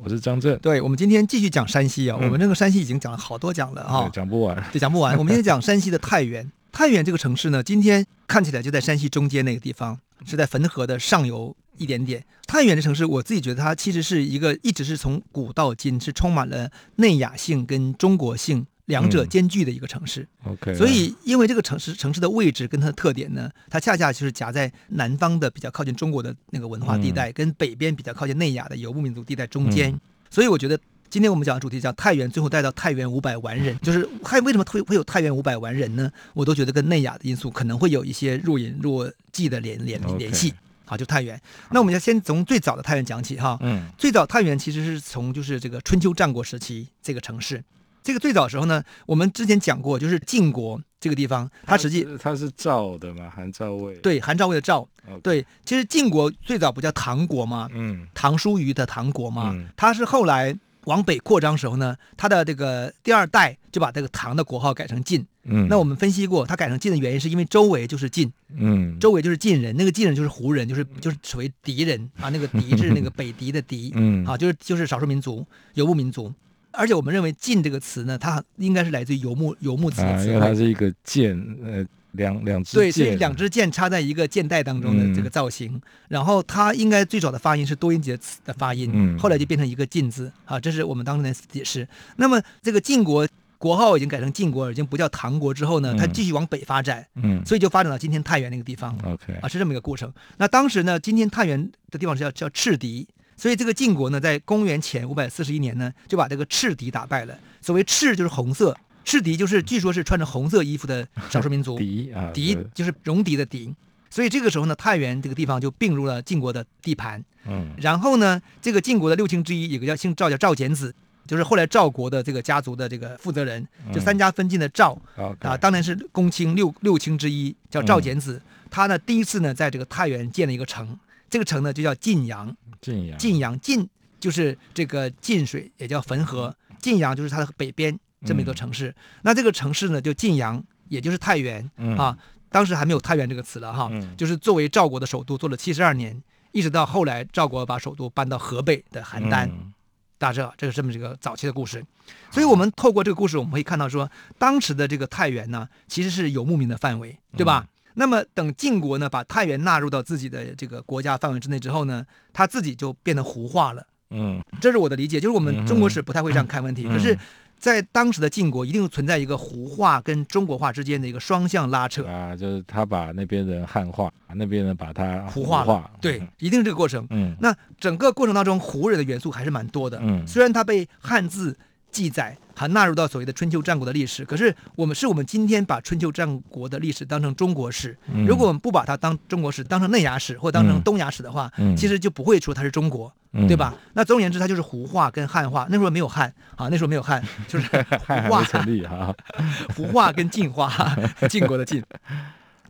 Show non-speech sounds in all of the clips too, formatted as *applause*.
我是张震，对，我们今天继续讲山西啊，嗯、我们这个山西已经讲了好多讲了哈，讲不完，对，讲不完。我们今天讲山西的太原，太原这个城市呢，今天看起来就在山西中间那个地方，是在汾河的上游一点点。太原这城市，我自己觉得它其实是一个一直是从古到今是充满了内雅性跟中国性。两者兼具的一个城市，嗯，OK，所以因为这个城市城市的位置跟它的特点呢，它恰恰就是夹在南方的比较靠近中国的那个文化地带，嗯、跟北边比较靠近内亚的游牧民族地带中间。嗯、所以我觉得今天我们讲的主题叫太原，最后带到太原五百万人，就是还为什么会会有太原五百万人呢？我都觉得跟内亚的因素可能会有一些若隐若即的联联联系。好，就太原。那我们要先从最早的太原讲起哈。嗯，最早太原其实是从就是这个春秋战国时期这个城市。这个最早时候呢，我们之前讲过，就是晋国这个地方，它实际它是赵的嘛，韩赵魏。对，韩赵魏的赵。对，其实晋国最早不叫唐国吗？嗯，唐叔虞的唐国嘛。嗯，它是后来往北扩张时候呢，它的这个第二代就把这个唐的国号改成晋。嗯，那我们分析过，它改成晋的原因是因为周围就是晋。嗯，周围就是晋人，那个晋人就是胡人，就是就是属于敌人啊，那个敌是那个 *laughs* 北狄的狄。嗯，啊，就是就是少数民族，游牧民族。而且我们认为“晋”这个词呢，它应该是来自于游牧游牧词的词，因为它是一个剑，呃，两两支对，所以两支剑插在一个剑带当中的这个造型。嗯、然后它应该最早的发音是多音节词的发音，嗯、后来就变成一个“晋”字。啊，这是我们当时的解释。那么这个晋国国号已经改成晋国，已经不叫唐国之后呢，它继续往北发展，嗯，所以就发展到今天太原那个地方，OK。啊，是这么一个过程。那当时呢，今天太原的地方是叫叫赤狄。所以这个晋国呢，在公元前五百四十一年呢，就把这个赤狄打败了。所谓赤就是红色，赤狄就是据说是穿着红色衣服的少数民族。*laughs* 狄啊，狄就是戎狄的狄。所以这个时候呢，太原这个地方就并入了晋国的地盘。嗯。然后呢，这个晋国的六卿之一有个叫姓赵，叫赵简子，就是后来赵国的这个家族的这个负责人，就三家分晋的赵、嗯、啊，当年是公卿六六卿之一，叫赵简子。嗯、他呢，第一次呢，在这个太原建了一个城，这个城呢就叫晋阳。晋阳，晋阳，晋就是这个晋水，也叫汾河。晋阳就是它的北边这么一座城市。嗯、那这个城市呢，就晋阳，也就是太原、嗯、啊。当时还没有太原这个词了哈。嗯、就是作为赵国的首都，做了七十二年，一直到后来赵国把首都搬到河北的邯郸。嗯、大致这是这么这个早期的故事。所以我们透过这个故事，我们可以看到说，当时的这个太原呢，其实是游牧民的范围，对吧？嗯那么等晋国呢，把太原纳入到自己的这个国家范围之内之后呢，他自己就变得胡化了。嗯，这是我的理解，就是我们中国史不太会这样看问题。可、嗯、是，在当时的晋国，一定存在一个胡化跟中国化之间的一个双向拉扯啊，就是他把那边人汉化，那边人把他胡化。对，一定是这个过程。嗯，那整个过程当中，胡人的元素还是蛮多的。嗯，虽然他被汉字记载。还纳入到所谓的春秋战国的历史，可是我们是我们今天把春秋战国的历史当成中国史。嗯、如果我们不把它当中国史，当成内亚史或当成东亚史的话，嗯、其实就不会说它是中国，嗯、对吧？那总而言之，它就是胡话跟汉化。那时候没有汉啊，那时候没有汉，就是 *laughs* 胡话成立哈，*laughs* 胡话跟晋化，*laughs* 晋国的晋。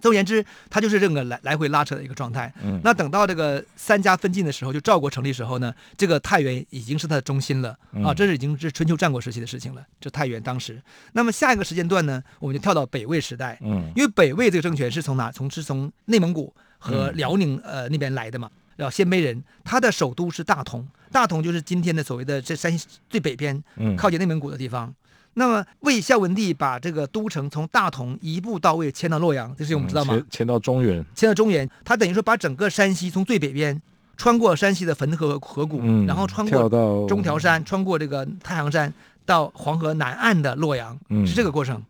总而言之，它就是这个来来回拉扯的一个状态。嗯，那等到这个三家分晋的时候，就赵国成立时候呢，这个太原已经是它的中心了啊，这是已经是春秋战国时期的事情了。这太原当时，那么下一个时间段呢，我们就跳到北魏时代。嗯，因为北魏这个政权是从哪？从是从内蒙古和辽宁呃那边来的嘛，然后鲜卑人，他的首都是大同，大同就是今天的所谓的这山西最北边，靠近内蒙古的地方。那么魏孝文帝把这个都城从大同一步到位迁到洛阳，这是我们知道吗？迁到中原，迁到中原，他等于说把整个山西从最北边穿过山西的汾河河谷，嗯、然后穿过中条山，穿过这个太行山，到黄河南岸的洛阳，嗯、是这个过程。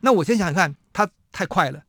那我先想想看，他太快了，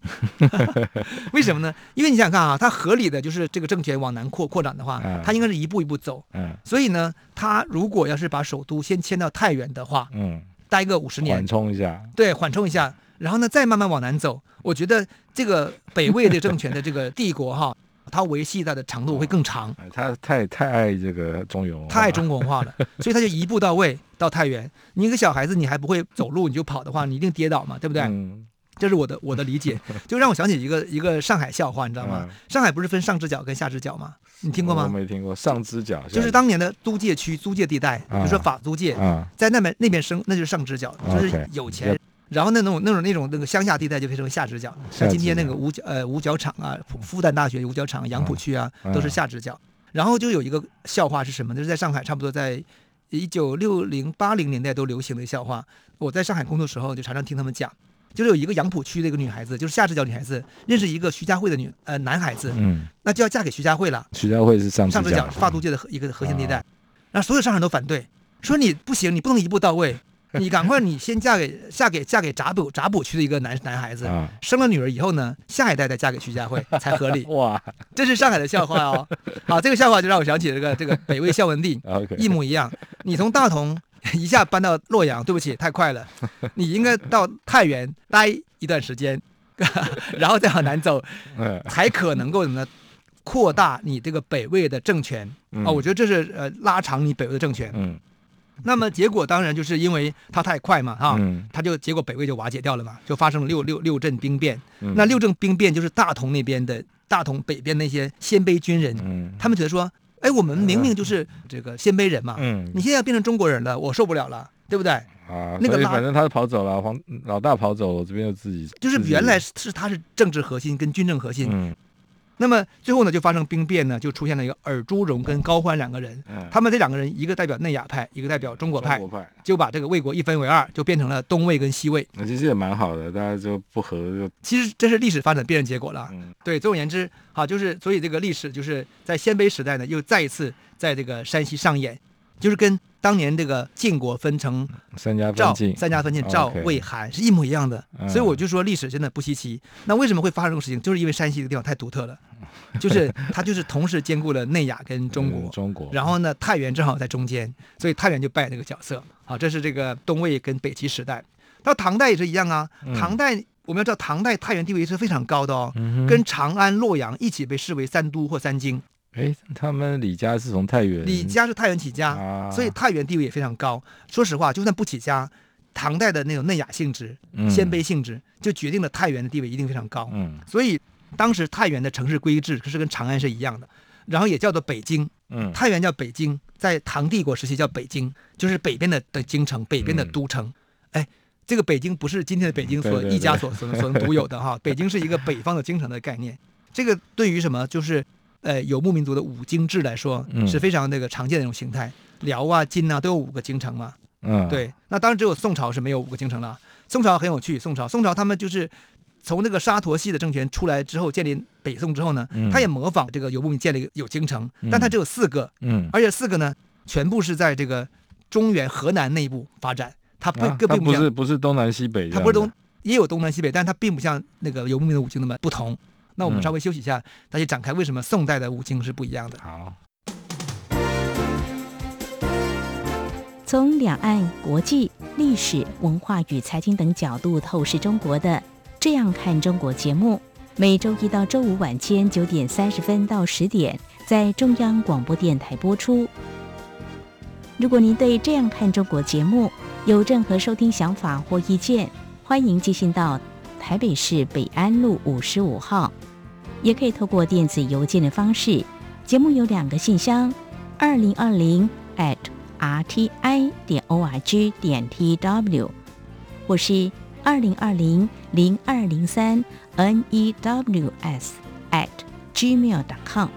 *laughs* 为什么呢？因为你想想看啊，他合理的就是这个政权往南扩扩展的话，他应该是一步一步走。嗯、所以呢，他如果要是把首都先迁到太原的话，嗯待个五十年，缓冲一下，对，缓冲一下，然后呢，再慢慢往南走。我觉得这个北魏的政权的这个帝国哈，*laughs* 它维系它的长度会更长。他太太爱这个中原文化，太爱中国文化了，所以他就一步到位，到太原，你一个小孩子你还不会走路你就跑的话，你一定跌倒嘛，对不对？嗯这是我的我的理解，就让我想起一个一个上海笑话，你知道吗？嗯上海不是分上只脚跟下只脚吗？你听过吗？我没听过，上只角就是当年的租界区租界地带，啊就说法租界，啊在那边那边生那就是上只角，就是有钱。然后那种那种那种那个乡下地带就变成下只脚，下只角像今天那个五角呃五角场啊，复旦大学五角场、杨浦区啊，嗯都是下只角。然后就有一个笑话是什么？就是在上海，差不多在一九六零八零年代都流行的笑话。我在上海工作时候，就常常听他们讲，就是有一个杨浦区的一个女孩子，就是下只脚女孩子，认识一个徐家汇的女呃男孩子，嗯，那就要嫁给徐家汇了。徐家汇是上上只脚脚，是法租界的一个核心地带。啊，然后所有上海人都反对，说你不行，你不能一步到位，*laughs* 你赶快你先嫁给嫁给嫁给闸浦闸浦区的一个男男孩子，啊，生了女儿以后呢，下一代再嫁给徐家汇才合理。*laughs* 哇。这是上海的笑话哦。好，这个笑话就让我想起这个这个北魏孝文帝 *laughs* 一模一样。你从大同 *laughs* 一下搬到洛阳，对不起，太快了，*laughs* 你应该到太原待一段时间，*laughs* 然后再往南走，嗯才可能够什么呢？扩大你这个北魏的政权。嗯。啊、我觉得这是呃拉长你北魏的政权。嗯。那么结果当然就是因为他太快嘛，哈、嗯。它就结果北魏就瓦解掉了嘛，就发生了六六六镇兵变。嗯。那六镇兵变就是大同那边的大同北边那些鲜卑军人，嗯。他们觉得说，哎，我们明明就是这个鲜卑人嘛，嗯你现在变成中国人了，我受不了了，对不对？啊，那个反正他跑走了，黄老大跑走了，我这边又自己就是原来是是他是政治核心跟军政核心，嗯那么最后呢就发生兵变呢，就出现了一个尔朱荣跟高欢两个人，嗯，他们这两个人一个代表内亚派，一个代表中国派就把这个魏国一分为二，就变成了东魏跟西魏。那其实也蛮好的，大家就不合就其实这是历史发展必然结果了。嗯对，总而言之，好，就是所以这个历史就是在鲜卑时代呢，又再一次在这个山西上演，就是跟当年这个晋国分成三家赵分晋，三家分晋，赵魏韩是一模一样的。嗯所以我就说历史真的不稀奇。那为什么会发生这种事情？就是因为山西这个地方太独特了，就是 *laughs* 它就是同时兼顾了内亚跟中国嗯。中国，然后呢，太原正好在中间，所以太原就扮演这个角色。好，这是这个东魏跟北齐时代。到唐代也是一样啊。嗯唐代我们要知道，唐代太原地位是非常高的哦，嗯跟长安、洛阳一起被视为三都或三京。哎，他们李家是从太原，李家是太原起家，啊，所以太原地位也非常高。说实话，就算不起家，唐代的那种内雅性质、嗯鲜卑性质，就决定了太原的地位一定非常高。嗯所以当时太原的城市规制是跟长安是一样的，然后也叫做北京。嗯太原叫北京，在唐帝国时期叫北京，就是北边的的京城，北边的都城。哎，这个北京不是今天的北京所一家所所所能独有的哈，北京是一个北方的京城的概念。这个对于什么就是呃游牧民族的五经制来说嗯是非常那个常见的一种形态。辽啊、金啊都有五个京城嘛。嗯，对，那当然只有宋朝是没有五个京城了。宋朝很有趣，宋朝宋朝他们就是从那个沙陀系的政权出来之后，建立北宋之后呢，嗯他也模仿这个游牧民建立有京城，嗯但他只有四个，嗯，而且四个呢全部是在这个中原河南内部发展，它不啊它不更并不是不是东南西北这样的，它不是东也有东南西北，但它并不像那个游牧民的五经那么不同。那我们嗯稍微休息一下，再去展开为什么宋代的五经是不一样的。好，从两岸、国际、历史、文化与财经等角度透视中国的《这样看中国》节目，每周一到周五晚间九点三十分到十点在中央广播电台播出。如果您对《这样看中国》节目有任何收听想法或意见，欢迎寄信到台北市北安路五十五号，也可以透过电子邮件的方式。节目有两个信箱：二零二零 at r t i 点 o r g 点 t w，或是二零二零零二零三 n e w s at gmail.com。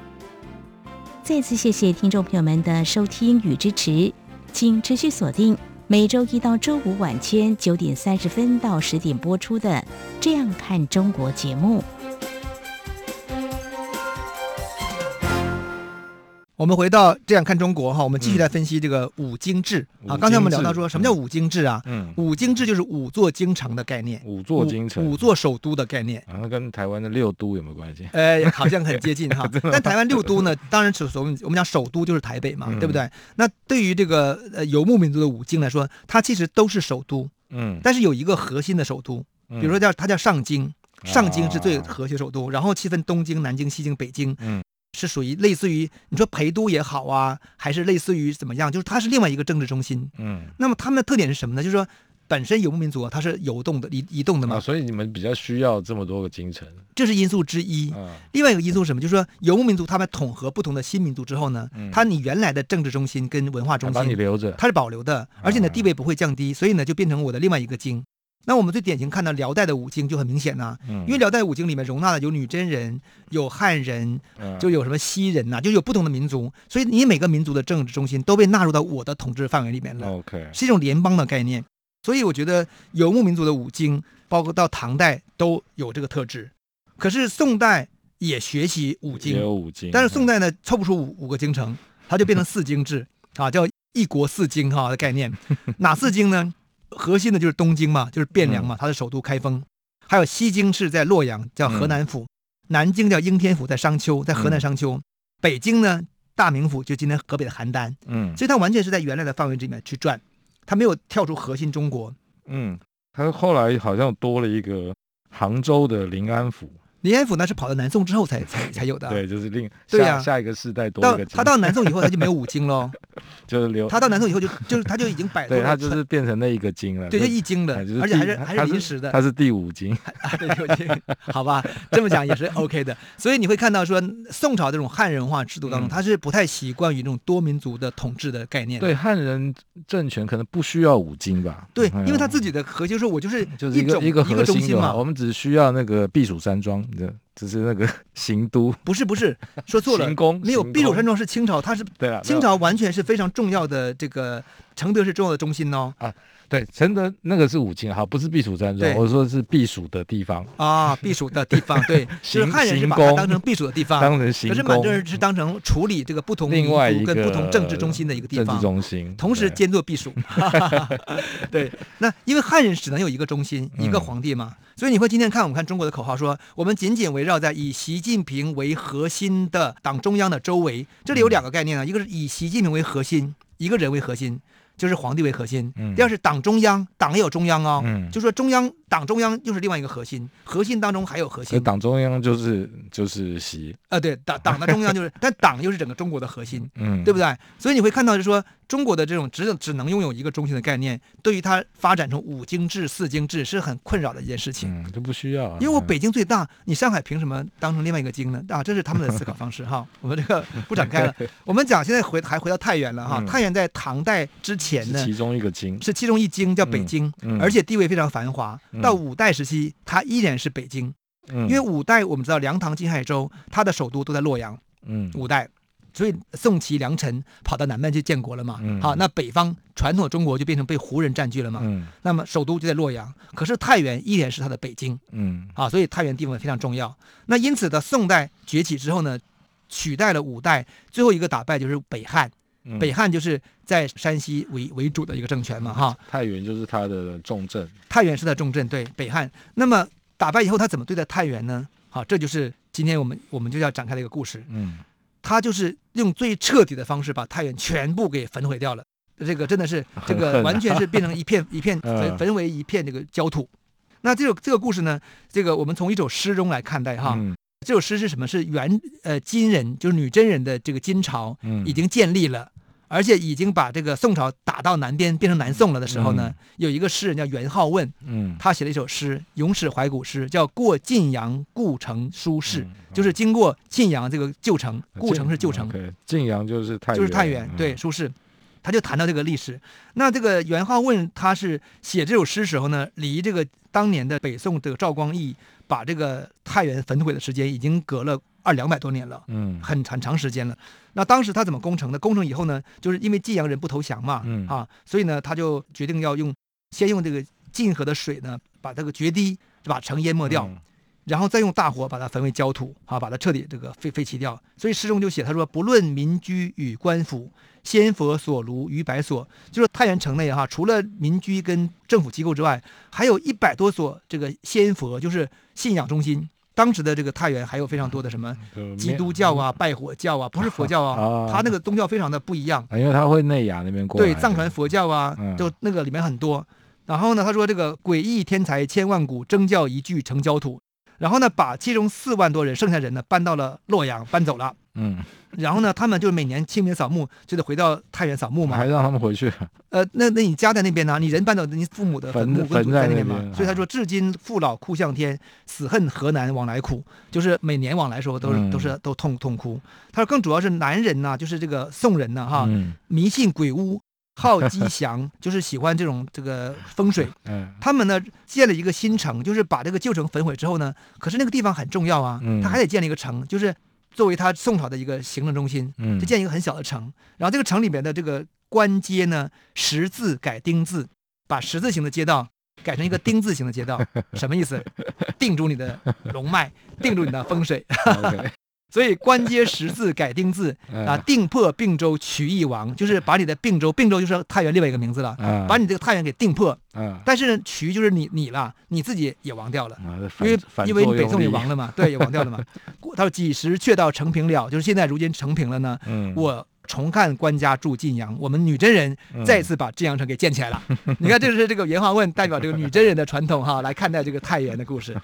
再次谢谢听众朋友们的收听与支持，请持续锁定每周一到周五晚间九点三十分到十点播出的《这样看中国》节目。我们回到这样看中国哈，我们继续来分析这个五经制啊。五经制刚才我们聊到说，什么叫五经制啊？嗯，五经制就是五座京城的概念，五座京城，五座首都的概念。然后跟台湾的六都有没有关系？*laughs* 呃，好像很接近哈。*laughs* 但台湾六都呢，当然是所谓我们讲首都就是台北嘛，嗯对不对？那对于这个呃游牧民族的五经来说，它其实都是首都，嗯，但是有一个核心的首都，比比如说叫它叫上京，上京是最啊核心首都，然后细分东京、南京、西京、北京。嗯是属于类似于你说陪都也好啊，还是类似于怎么样？就是它是另外一个政治中心。嗯，那么他们的特点是什么呢？就是说本身游牧民族啊，它是游动的、移移动的嘛、啊，所以你们比较需要这么多个京城，这是因素之一。嗯、另外一个因素是什么？就是说游牧民族他们统合不同的新民族之后呢，嗯、它你原来的政治中心跟文化中心，把你留着，它是保留的，而且呢地位不会降低，所以呢就变成我的另外一个京。那我们最典型看到辽代的五经就很明显呐、啊，嗯、因为辽代五经里面容纳的有女真人、有汉人，就有什么西人呐、啊，就有不同的民族，所以你每个民族的政治中心都被纳入到我的统治范围里面了。OK，是一种联邦的概念。所以我觉得游牧民族的五经，包括到唐代都有这个特质。可是宋代也学习五经，也有五京，但是宋代呢凑不出五五个京城，它就变成四经制啊，叫一国四经哈的概念。*laughs* 哪四经呢？核心的就是东京嘛，就是汴梁嘛，它的首都开封，还有西京是在洛阳，叫河南府；南京叫应天府，在商丘，在河南商丘；北京呢，大名府就今天河北的邯郸。嗯，所以它完全是在原来的范围里面去转，它没有跳出核心中国。嗯，它后来好像多了一个杭州的临安府。临安府那是跑到南宋之后才才才有的，对，就是另对呀，下一个世代多一个。他到南宋以后，他就没有五经喽，*laughs* 就是留。他到南宋以后就就是他就已经摆脱，对他就是变成那一个经了，对，就一经了，而且还是还是临时的，他是第五京，*laughs* 对，第五京，好吧，这么讲也是 OK 的。所以你会看到说，宋朝这种汉人化制度当中，他是不太习惯于这种多民族的统治的概念。对，汉人政权可能不需要五经吧？对，因为他自己的核心说，我就是就是一个一个核心嘛，我们只需要那个避暑山庄的。只是那个 *laughs* 行都，不是不是，说错了，*laughs* 行宫没有避暑山庄是清朝，它是对啊，清朝完全是非常重要的这个承德是重要的中心哦啊。对，承德那个是五清，好，不是避暑山庄，我说是避暑的地方啊，避暑的地方，对，*laughs* 就是汉人是把它当成避暑的地方，当成行宫，可是满洲人是当成处理这个不同民族跟不同政治中心的一个地方，政治中心，同时兼做避暑。*laughs* 对，那因为汉人只能有一个中心，一个皇帝嘛，所以你会今天看我们看中国的口号说，我们紧紧围绕在以习近平为核心的党中央的周围，这里有两个概念啊，一个是以习近平为核心，一个人为核心。就是皇帝为核心，第二是党中央，党也有中央哦，嗯、就说中央党中央又是另外一个核心，核心当中还有核心，党中央就是就是习，呃，对，党党的中央就是，*laughs* 但党又是整个中国的核心，嗯，对不对？所以你会看到，就是说中国的这种只只能拥有一个中心的概念，对于它发展成五经制、四经制是很困扰的一件事情，嗯，这不需要、啊，因为我北京最大，你上海凭什么当成另外一个京呢？啊，这是他们的思考方式哈，*laughs* 我们这个不展开了，*laughs* 我们讲现在回还回到太原了哈，嗯、太原在唐代之前呢，其中一个京是其中一京叫北京，嗯嗯、而且地位非常繁华，到五代时期它依然是北京。嗯，因为五代我们知道梁唐晋汉周，它的首都都在洛阳。嗯，五代，所以宋齐梁陈跑到南边去建国了嘛。嗯，好，那北方传统中国就变成被胡人占据了嘛。嗯，那么首都就在洛阳，可是太原依然是它的北京。嗯，啊，所以太原地位非常重要。那因此的宋代崛起之后呢，取代了五代，最后一个打败就是北汉。嗯、北汉就是在山西为为主的一个政权嘛。哈，太原就是他的重镇。太原是他的重镇，对，北汉。那么。打败以后，他怎么对待太原呢？好，这就是今天我们我们就要展开的一个故事。嗯，他就是用最彻底的方式把太原全部给焚毁掉了。这个真的是这个完全是变成一片一片焚 *laughs* 焚为一片这个焦土。那这个这个故事呢，这个我们从一首诗中来看待哈。嗯、这首诗是什么？是元呃金人，就是女真人的这个金朝已经建立了。嗯而且已经把这个宋朝打到南边，变成南宋了的时候呢，嗯、有一个诗人叫元好问，嗯，他写了一首诗，咏史怀古诗，叫《过晋阳故城书市》，嗯，就是经过晋阳这个旧城，故城是旧城，晋阳就是太就是太原，对，书市，他就谈到这个历史。那这个元好问他是写这首诗时候呢，离这个当年的北宋这个赵光义把这个太原焚毁的时间已经隔了二两百多年了，嗯，很很长时间了。那当时他怎么攻城的？攻城以后呢，就是因为晋阳人不投降嘛，嗯啊，所以呢，他就决定要用先用这个晋河的水呢，把这个决堤，就把城淹没掉，嗯、然后再用大火把它焚为焦土，啊，把它彻底这个废废弃掉。所以诗中就写他说：“不论民居与官府，仙佛所庐逾百所。”就是太原城内哈，除了民居跟政府机构之外，还有一百多所这个仙佛，就是信仰中心。当时的这个太原还有非常多的什么基督教啊、拜火教啊，不是佛教啊，*laughs* 他那个宗教非常的不一样，因为他会内亚那边过对藏传佛教啊，就那个里面很多。然后呢，他说这个诡异天才千万古，征教一炬成焦土。然后呢，把其中四万多人剩下人呢搬到了洛阳，搬走了。嗯，然后呢，他们就是每年清明扫墓就得回到太原扫墓嘛，还让他们回去。呃，那那你家在那边呢？你人搬到你父母的坟墓坟在那边嘛？所以他说，至今父老哭向天，死恨河南往来苦，就是每年往来的时候都是、嗯、都是都痛痛哭。他说，更主要是男人呐，就是这个宋人呐，哈，嗯、迷信鬼屋。好吉祥，就是喜欢这种这个风水。*laughs* 嗯，他们呢建了一个新城，就是把这个旧城焚毁之后呢，可是那个地方很重要啊，他还得建了一个城，就是作为他宋朝的一个行政中心，就建一个很小的城。然后这个城里面的这个官街呢，十字改丁字，把十字形的街道改成一个丁字形的街道，*laughs* 什么意思？定住你的龙脉，定住你的风水。*laughs* 所以官阶十字改定字 *laughs* 啊，定破并州取义王，就是把你的并州，并州就是太原另外一个名字了，把你这个太原给定破。但是呢，取就是你你了，你自己也亡掉了，因为因为你北宋也亡了嘛，对，也亡掉了嘛。*laughs* 他说几时却到成平了？就是现在如今成平了呢。我重看官家住晋阳，我们女真人再次把晋阳城给建起来了。*laughs* 你看，这是这个颜华问代表这个女真人的传统哈，来看待这个太原的故事。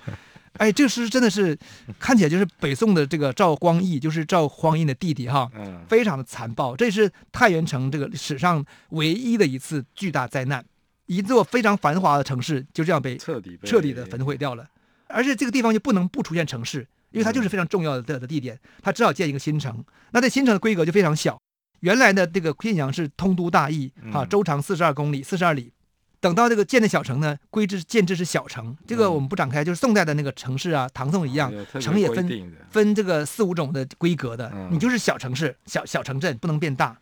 哎，这个诗真的是看起来就是北宋的这个赵光义，就是赵匡胤的弟弟哈，非常的残暴。这是太原城这个史上唯一的一次巨大灾难，一座非常繁华的城市就这样被彻底彻底的焚毁掉了。而且这个地方就不能不出现城市，因为它就是非常重要的的地点，它只好建一个新城。那这新城的规格就非常小，原来的这个晋阳是通都大邑，哈，周长四十二公里，四十二里。等到这个建的小城呢，规制建制是小城，这个我们不展开，就是宋代的那个城市啊，唐宋一样，城也分分这个四五种的规格的，你就是小城市、小小城镇，不能变大。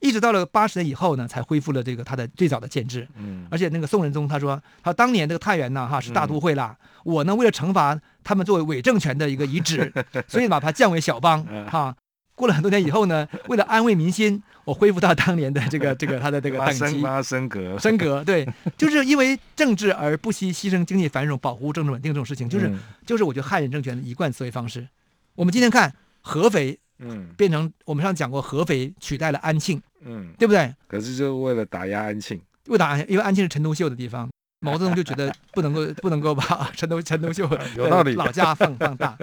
一直到了八十年以后呢，才恢复了这个它的最早的建制。而且那个宋仁宗他说，他当年这个太原呢，哈是大都会啦，我呢为了惩罚他们作为伪政权的一个遗址，*laughs* 所以把它降为小邦，哈。过了很多年以后呢，*laughs* 为了安慰民心，我恢复到当年的这个 *laughs* 这个他的这个等级，升升格，*laughs* 升格，对，就是因为政治而不惜牺牲经济繁荣，保护政治稳定这种事情，就是、嗯、就是我觉得汉人政权的一贯思维方式。我们今天看合肥，嗯，变成我们上次讲过，合肥取代了安庆，嗯，对不对？可是就是为了打压安庆，为打压，因为安庆是陈独秀的地方。毛泽东就觉得不能够不能够把 *laughs* 陈独陈独秀有道理老家放放大，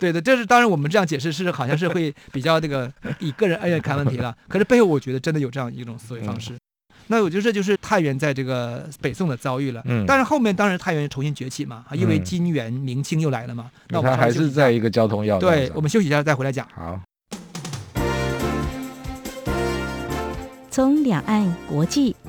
对的，这是当然我们这样解释是好像是会比较这个以个人恩怨看问题了。可是背后我觉得真的有这样一种思维方式。嗯、那我觉得这就是太原在这个北宋的遭遇了。嗯。但是后面当然太原重新崛起嘛，因为金元明清又来了嘛。那我们还是在一个交通要道。对，我们休息一下再回来讲。好。从两岸国际、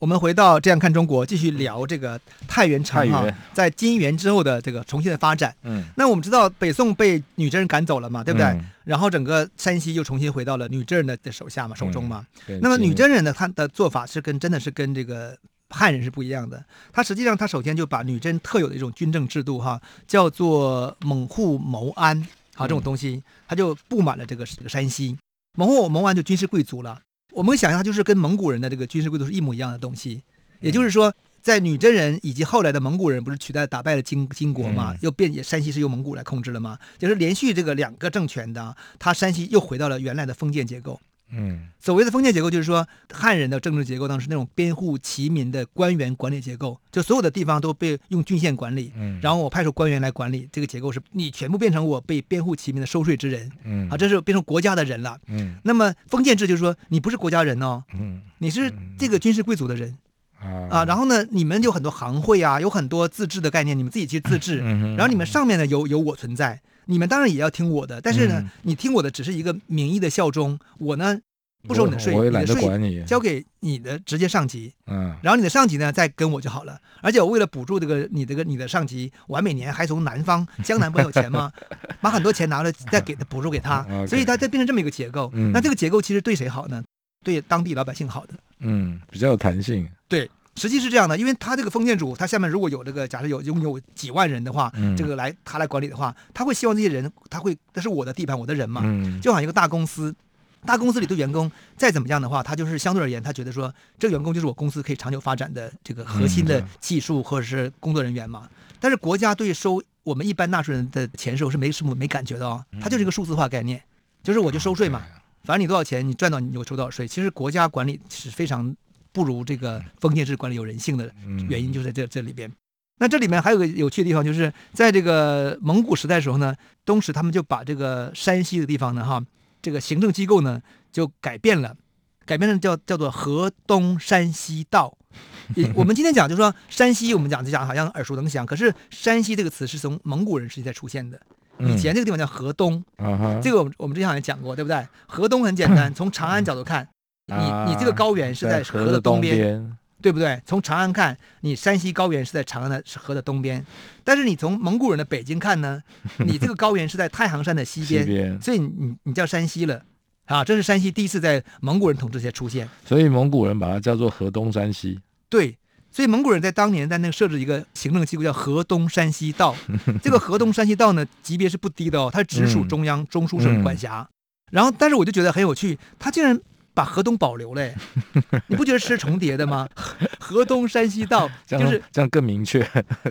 我们回到这样看中国，继续聊这个太原城哈，在金元之后的这个重新的发展。嗯，那我们知道北宋被女真人赶走了嘛，对不对？嗯、然后整个山西又重新回到了女真人的的手下嘛，手中嘛。嗯、那么女真人呢，他的做法是跟真的是跟这个汉人是不一样的。他实际上他首先就把女真特有的一种军政制度哈，叫做猛户谋安，好这种东西，他就布满了这个这个山西。猛户谋安就军事贵族了。我们想象，它就是跟蒙古人的这个军事贵族是一模一样的东西，也就是说，在女真人以及后来的蒙古人不是取代打败了金金国嘛，又变也山西是由蒙古来控制了嘛，就是连续这个两个政权的，他山西又回到了原来的封建结构。嗯，所谓的封建结构就是说，汉人的政治结构当时那种编户齐民的官员管理结构，就所有的地方都被用郡县管理，嗯，然后我派出官员来管理，这个结构是你全部变成我被编户齐民的收税之人，嗯，啊，这是变成国家的人了，嗯，那么封建制就是说你不是国家人哦，嗯，你是这个军事贵族的人，啊，啊，然后呢，你们有很多行会啊，有很多自治的概念，你们自己去自治，然后你们上面呢有有我存在。你们当然也要听我的，但是呢，嗯、你听我的只是一个名义的效忠。我呢，不收你的税，我也懒得你管你，交给你的直接上级，嗯，然后你的上级呢再跟我就好了。而且我为了补助这个你这个你的上级，我每年还从南方 *laughs* 江南不有钱吗？把很多钱拿了再给他补助给他，*laughs* 所以他就变成这么一个结构。嗯、那这个结构其实对谁好呢？对当地老百姓好的，嗯，比较有弹性。对，实际是这样的，因为他这个封建主，他下面如果有这个假设有拥有几万人的话，嗯、这个来他来管理的话，他会希望这些人，他会这是我的地盘，我的人嘛，嗯、就好像一个大公司。大公司里的员工再怎么样的话，他就是相对而言，他觉得说这个员工就是我公司可以长久发展的这个核心的技术或者是工作人员嘛。但是国家对收我们一般纳税人的钱收是没什么没感觉的哦，它就是一个数字化概念，就是我就收税嘛，反正你多少钱你赚到你就收多少税。其实国家管理是非常不如这个封建制管理有人性的原因就在这这里边。那这里面还有个有趣的地方，就是在这个蒙古时代的时候呢，东石他们就把这个山西的地方呢哈。这个行政机构呢，就改变了，改变了叫叫做河东山西道。我们今天讲就是说山西，我们讲就讲好像耳熟能详，可是山西这个词是从蒙古人时期才出现的。以前这个地方叫河东，嗯、这个我们我们之前好像讲过，对不对？河东很简单，*laughs* 从长安角度看，你你这个高原是在河的东边。对不对？从长安看，你山西高原是在长安的河的东边，但是你从蒙古人的北京看呢，你这个高原是在太行山的西边，西边所以你你叫山西了，啊，这是山西第一次在蒙古人统治下出现，所以蒙古人把它叫做河东山西。对，所以蒙古人在当年在那个设置一个行政机构叫河东山西道，*laughs* 这个河东山西道呢级别是不低的哦，它直属中央、嗯、中书省管辖，然后但是我就觉得很有趣，他竟然。把河东保留了，*laughs* 你不觉得是重叠的吗？河东山西道 *laughs* 就是这样更明确，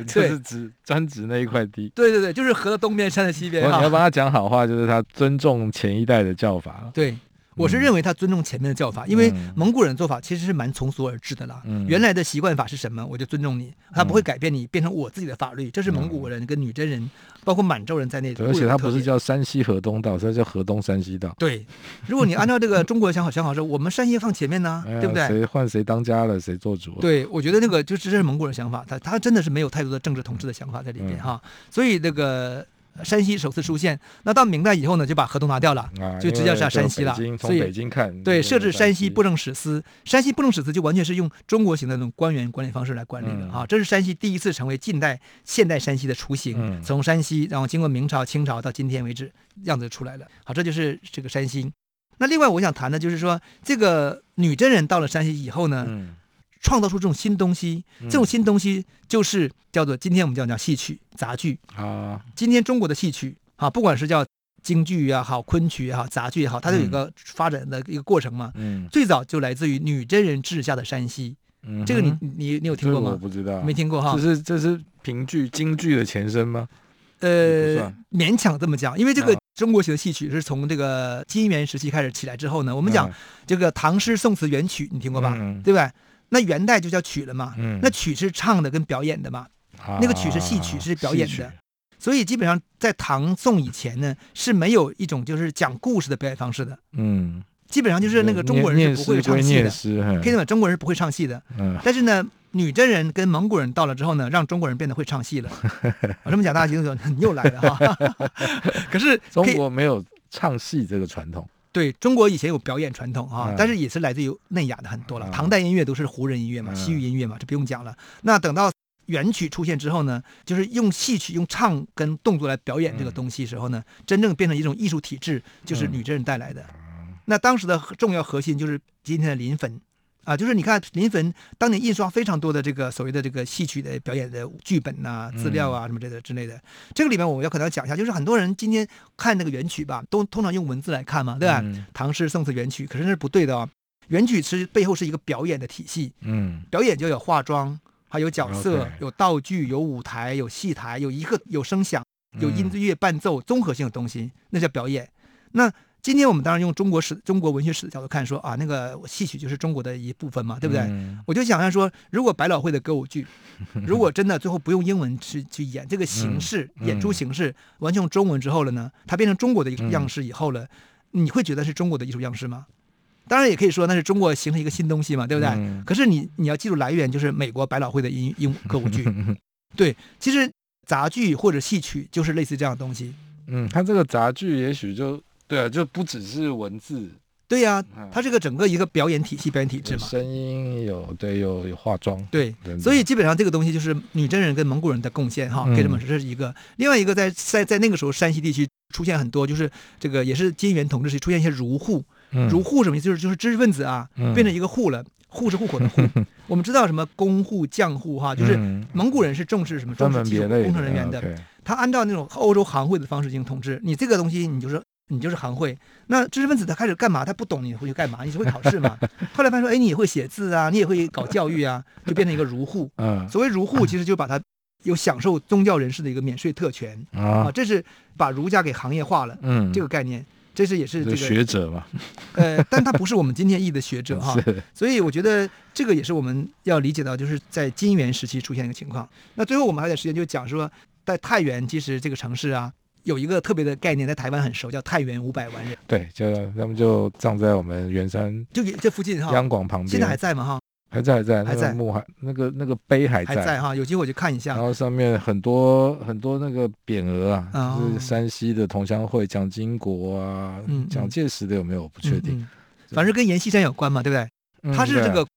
就是指专指那一块地。对对对，就是河的东边，山的西边。你要帮他讲好话，就是他尊重前一代的叫法。对。我是认为他尊重前面的叫法，因为蒙古人做法其实是蛮从俗而至的啦。嗯、原来的习惯法是什么，我就尊重你，他不会改变你，变成我自己的法律。这是蒙古人跟女真人，包括满洲人在内的。而且他不是叫山西河东道，他叫河东山西道。对，如果你按照这个中国的想法想法说，我们山西放前面呢，对不对？谁换谁当家了，谁做主？对，我觉得那个就是这是蒙古人想法，他他真的是没有太多的政治统治的想法在里面哈。所以那个。山西首次出现，那到明代以后呢，就把河东拿掉了，啊、就直接是山西了。从北京看，对，设置山西布政使司，山西布政使司就完全是用中国型的那种官员管理方式来管理的、嗯、啊。这是山西第一次成为近代现代山西的雏形，嗯、从山西，然后经过明朝、清朝到今天为止，样子出来了。好，这就是这个山西。那另外我想谈的就是说，这个女真人到了山西以后呢，嗯创造出这种新东西，这种新东西就是叫做今天我们叫叫戏曲杂剧啊。今天中国的戏曲啊，不管是叫京剧也好，昆曲也好，杂剧也好，它都有一个发展的一个过程嘛。嗯，最早就来自于女真人治下的山西。嗯，这个你你你有听过吗？我不知道，没听过哈。这是这是评剧京剧的前身吗？呃，勉强这么讲，因为这个中国型的戏曲是从这个金元时期开始起来之后呢，我们讲这个唐诗宋词元曲，你听过吧？嗯对不对？那元代就叫曲了嘛，嗯、那曲是唱的跟表演的嘛，啊、那个曲是戏曲，是表演的，所以基本上在唐宋以前呢是没有一种就是讲故事的表演方式的，嗯，基本上就是那个中国人是不会唱戏的，可以吗？中国人是不会唱戏的，嗯，但是呢，女真人跟蒙古人到了之后呢，让中国人变得会唱戏了，*laughs* 我这么讲大家听懂？你又来了哈，*laughs* 可是中国没有唱戏这个传统。对，中国以前有表演传统啊，但是也是来自于内亚的很多了。嗯、唐代音乐都是胡人音乐嘛，西域音乐嘛，这不用讲了。那等到元曲出现之后呢，就是用戏曲、用唱跟动作来表演这个东西时候呢，嗯、真正变成一种艺术体制，就是女真人带来的。嗯、那当时的重要核心就是今天的临汾。啊，就是你看临汾当年印刷非常多的这个所谓的这个戏曲的表演的剧本呐、啊、资料啊什么这个之类的，嗯、这个里面我们要可能要讲一下，就是很多人今天看那个元曲吧，都通常用文字来看嘛，对吧？嗯、唐诗宋词元曲，可是那是不对的哦。元曲其实背后是一个表演的体系，嗯，表演就有化妆，还有角色，嗯、有道具，有舞台，有戏台，有一个有声响，有音乐伴奏，综合性的东西，那叫表演。那今天我们当然用中国史、中国文学史的角度看，说啊，那个戏曲就是中国的一部分嘛，对不对？嗯、我就想象说，如果百老汇的歌舞剧，*laughs* 如果真的最后不用英文去去演这个形式，嗯、演出形式完全用中文之后了呢，它变成中国的一个样式以后了，嗯、你会觉得是中国的艺术样式吗？当然也可以说那是中国形成一个新东西嘛，对不对？嗯、可是你你要记住来源就是美国百老汇的英英歌舞剧，*laughs* 对，其实杂剧或者戏曲就是类似这样的东西。嗯，它这个杂剧也许就。对啊，就不只是文字，对呀、啊，它这个整个一个表演体系、表演体制嘛。声音有对，有有化妆。对，所以基本上这个东西就是女真人跟蒙古人的贡献哈，可以说，这是一个。嗯、另外一个在在在那个时候，山西地区出现很多，就是这个也是金元统治时出现一些儒户。儒户什么意思？就是就是知识分子啊，变成一个户了。户是户口的户。*laughs* 我们知道什么工户、匠户哈，就是蒙古人是重视什么？重视技术工程人员的。他按照那种欧洲行会的方式进行统治。你这个东西，你就是你就是行会。那知识分子他开始干嘛？他不懂你会去干嘛？你只会考试嘛？后来发现说，哎，你也会写字啊，你也会搞教育啊，就变成一个儒户。所谓儒户，其实就把他有享受宗教人士的一个免税特权啊，这是把儒家给行业化了。嗯，这个概念。这是也是这个学者嘛？呃，但他不是我们今天意义的学者哈，*laughs* 所以我觉得这个也是我们要理解到，就是在金元时期出现一个情况。那最后我们还有点时间，就讲说，在太原其实这个城市啊，有一个特别的概念，在台湾很熟，叫太原五百万人。对，就他们就葬在我们圆山，就这附近哈，央广旁边，现在还在吗？哈。还在还在还在墓还那个那个碑还在还在哈，有机会我去看一下。然后上面很多很多那个匾额啊，哦、就是山西的同乡会蒋经国啊，蒋介石的有没有？不确定，反正跟阎锡山有关嘛，对不对？嗯、他是这个，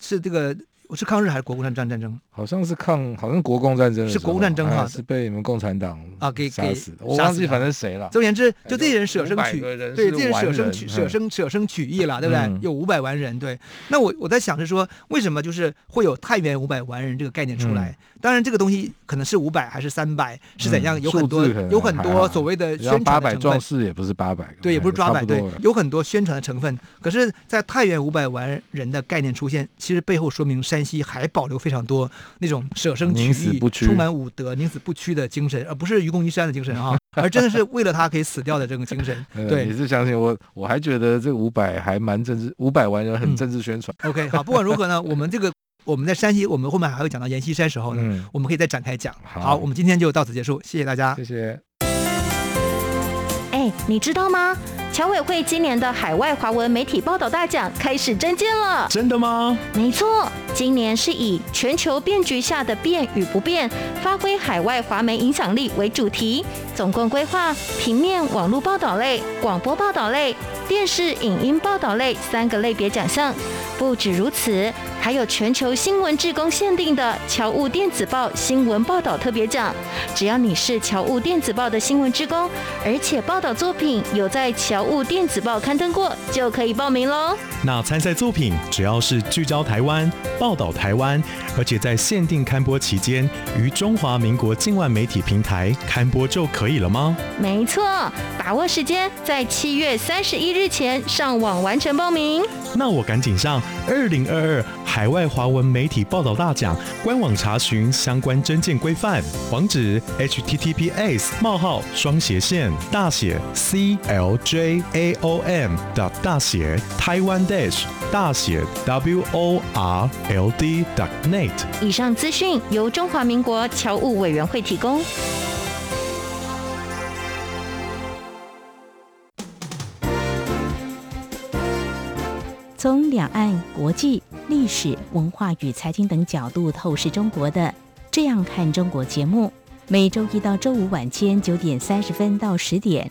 是这个。是抗日还是国共战战争？好像是抗，好像国共战争。是国共战争哈，是被你们共产党啊给给杀死。我忘记反正谁了。总而言之，就这些人舍生取，对，这些人舍生取舍生舍生取义了，对不对？有五百万人，对。那我我在想是说，为什么就是会有太原五百万人这个概念出来？当然，这个东西可能是五百还是三百，是怎样？有很多有很多所谓的宣传八百壮士也不是八百，对，也不是抓百，对，有很多宣传的成分。可是，在太原五百万人的概念出现，其实背后说明山西还保留。非常多那种舍生取义、充满武德、宁死不屈的精神，而不是愚公移山的精神啊，*laughs* 而真的是为了他可以死掉的这种精神。*laughs* 对，你是相信我，我还觉得这五百还蛮政治，五百万人很政治宣传。嗯、OK，好，不管如何呢，我们这个我们在山西，我们后面还会讲到阎锡山时候呢，嗯、我们可以再展开讲。好，好，我们今天就到此结束，谢谢大家，谢谢。哎，你知道吗？侨委会今年的海外华文媒体报道大奖开始征件了，真的吗？没错，今年是以全球变局下的变与不变，发挥海外华媒影响力为主题，总共规划平面、网络报道类、广播报道类、电视影音报道类三个类别奖项。不止如此，还有全球新闻志工限定的侨务电子报新闻报道特别奖。只要你是侨务电子报的新闻志工，而且报道作品有在侨务电子报刊登过，就可以报名喽。那参赛作品只要是聚焦台湾、报道台湾，而且在限定刊播期间于中华民国境外媒体平台刊播就可以了吗？没错，把握时间，在七月三十一日前上网完成报名。那我赶紧上。二零二二海外华文媒体报道大奖官网查询相关征件规范，网址：https: 冒号双斜线大写 cljaom 的大写 taiwan dash 大写 world dot net。以上资讯由中华民国侨务委员会提供。从两岸、国际、历史、文化与财经等角度透视中国的《这样看中国》节目，每周一到周五晚间九点三十分到十点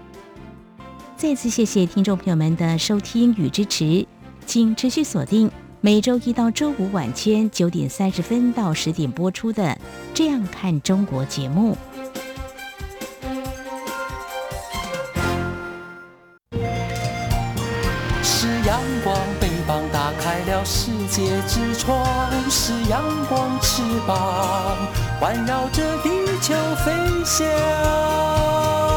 再次谢谢听众朋友们的收听与支持，请持续锁定每周一到周五晚间九点三十分到十点播出的《这样看中国》节目。是阳光，北方打开了世界之窗是阳光翅膀，环绕着地球飞翔。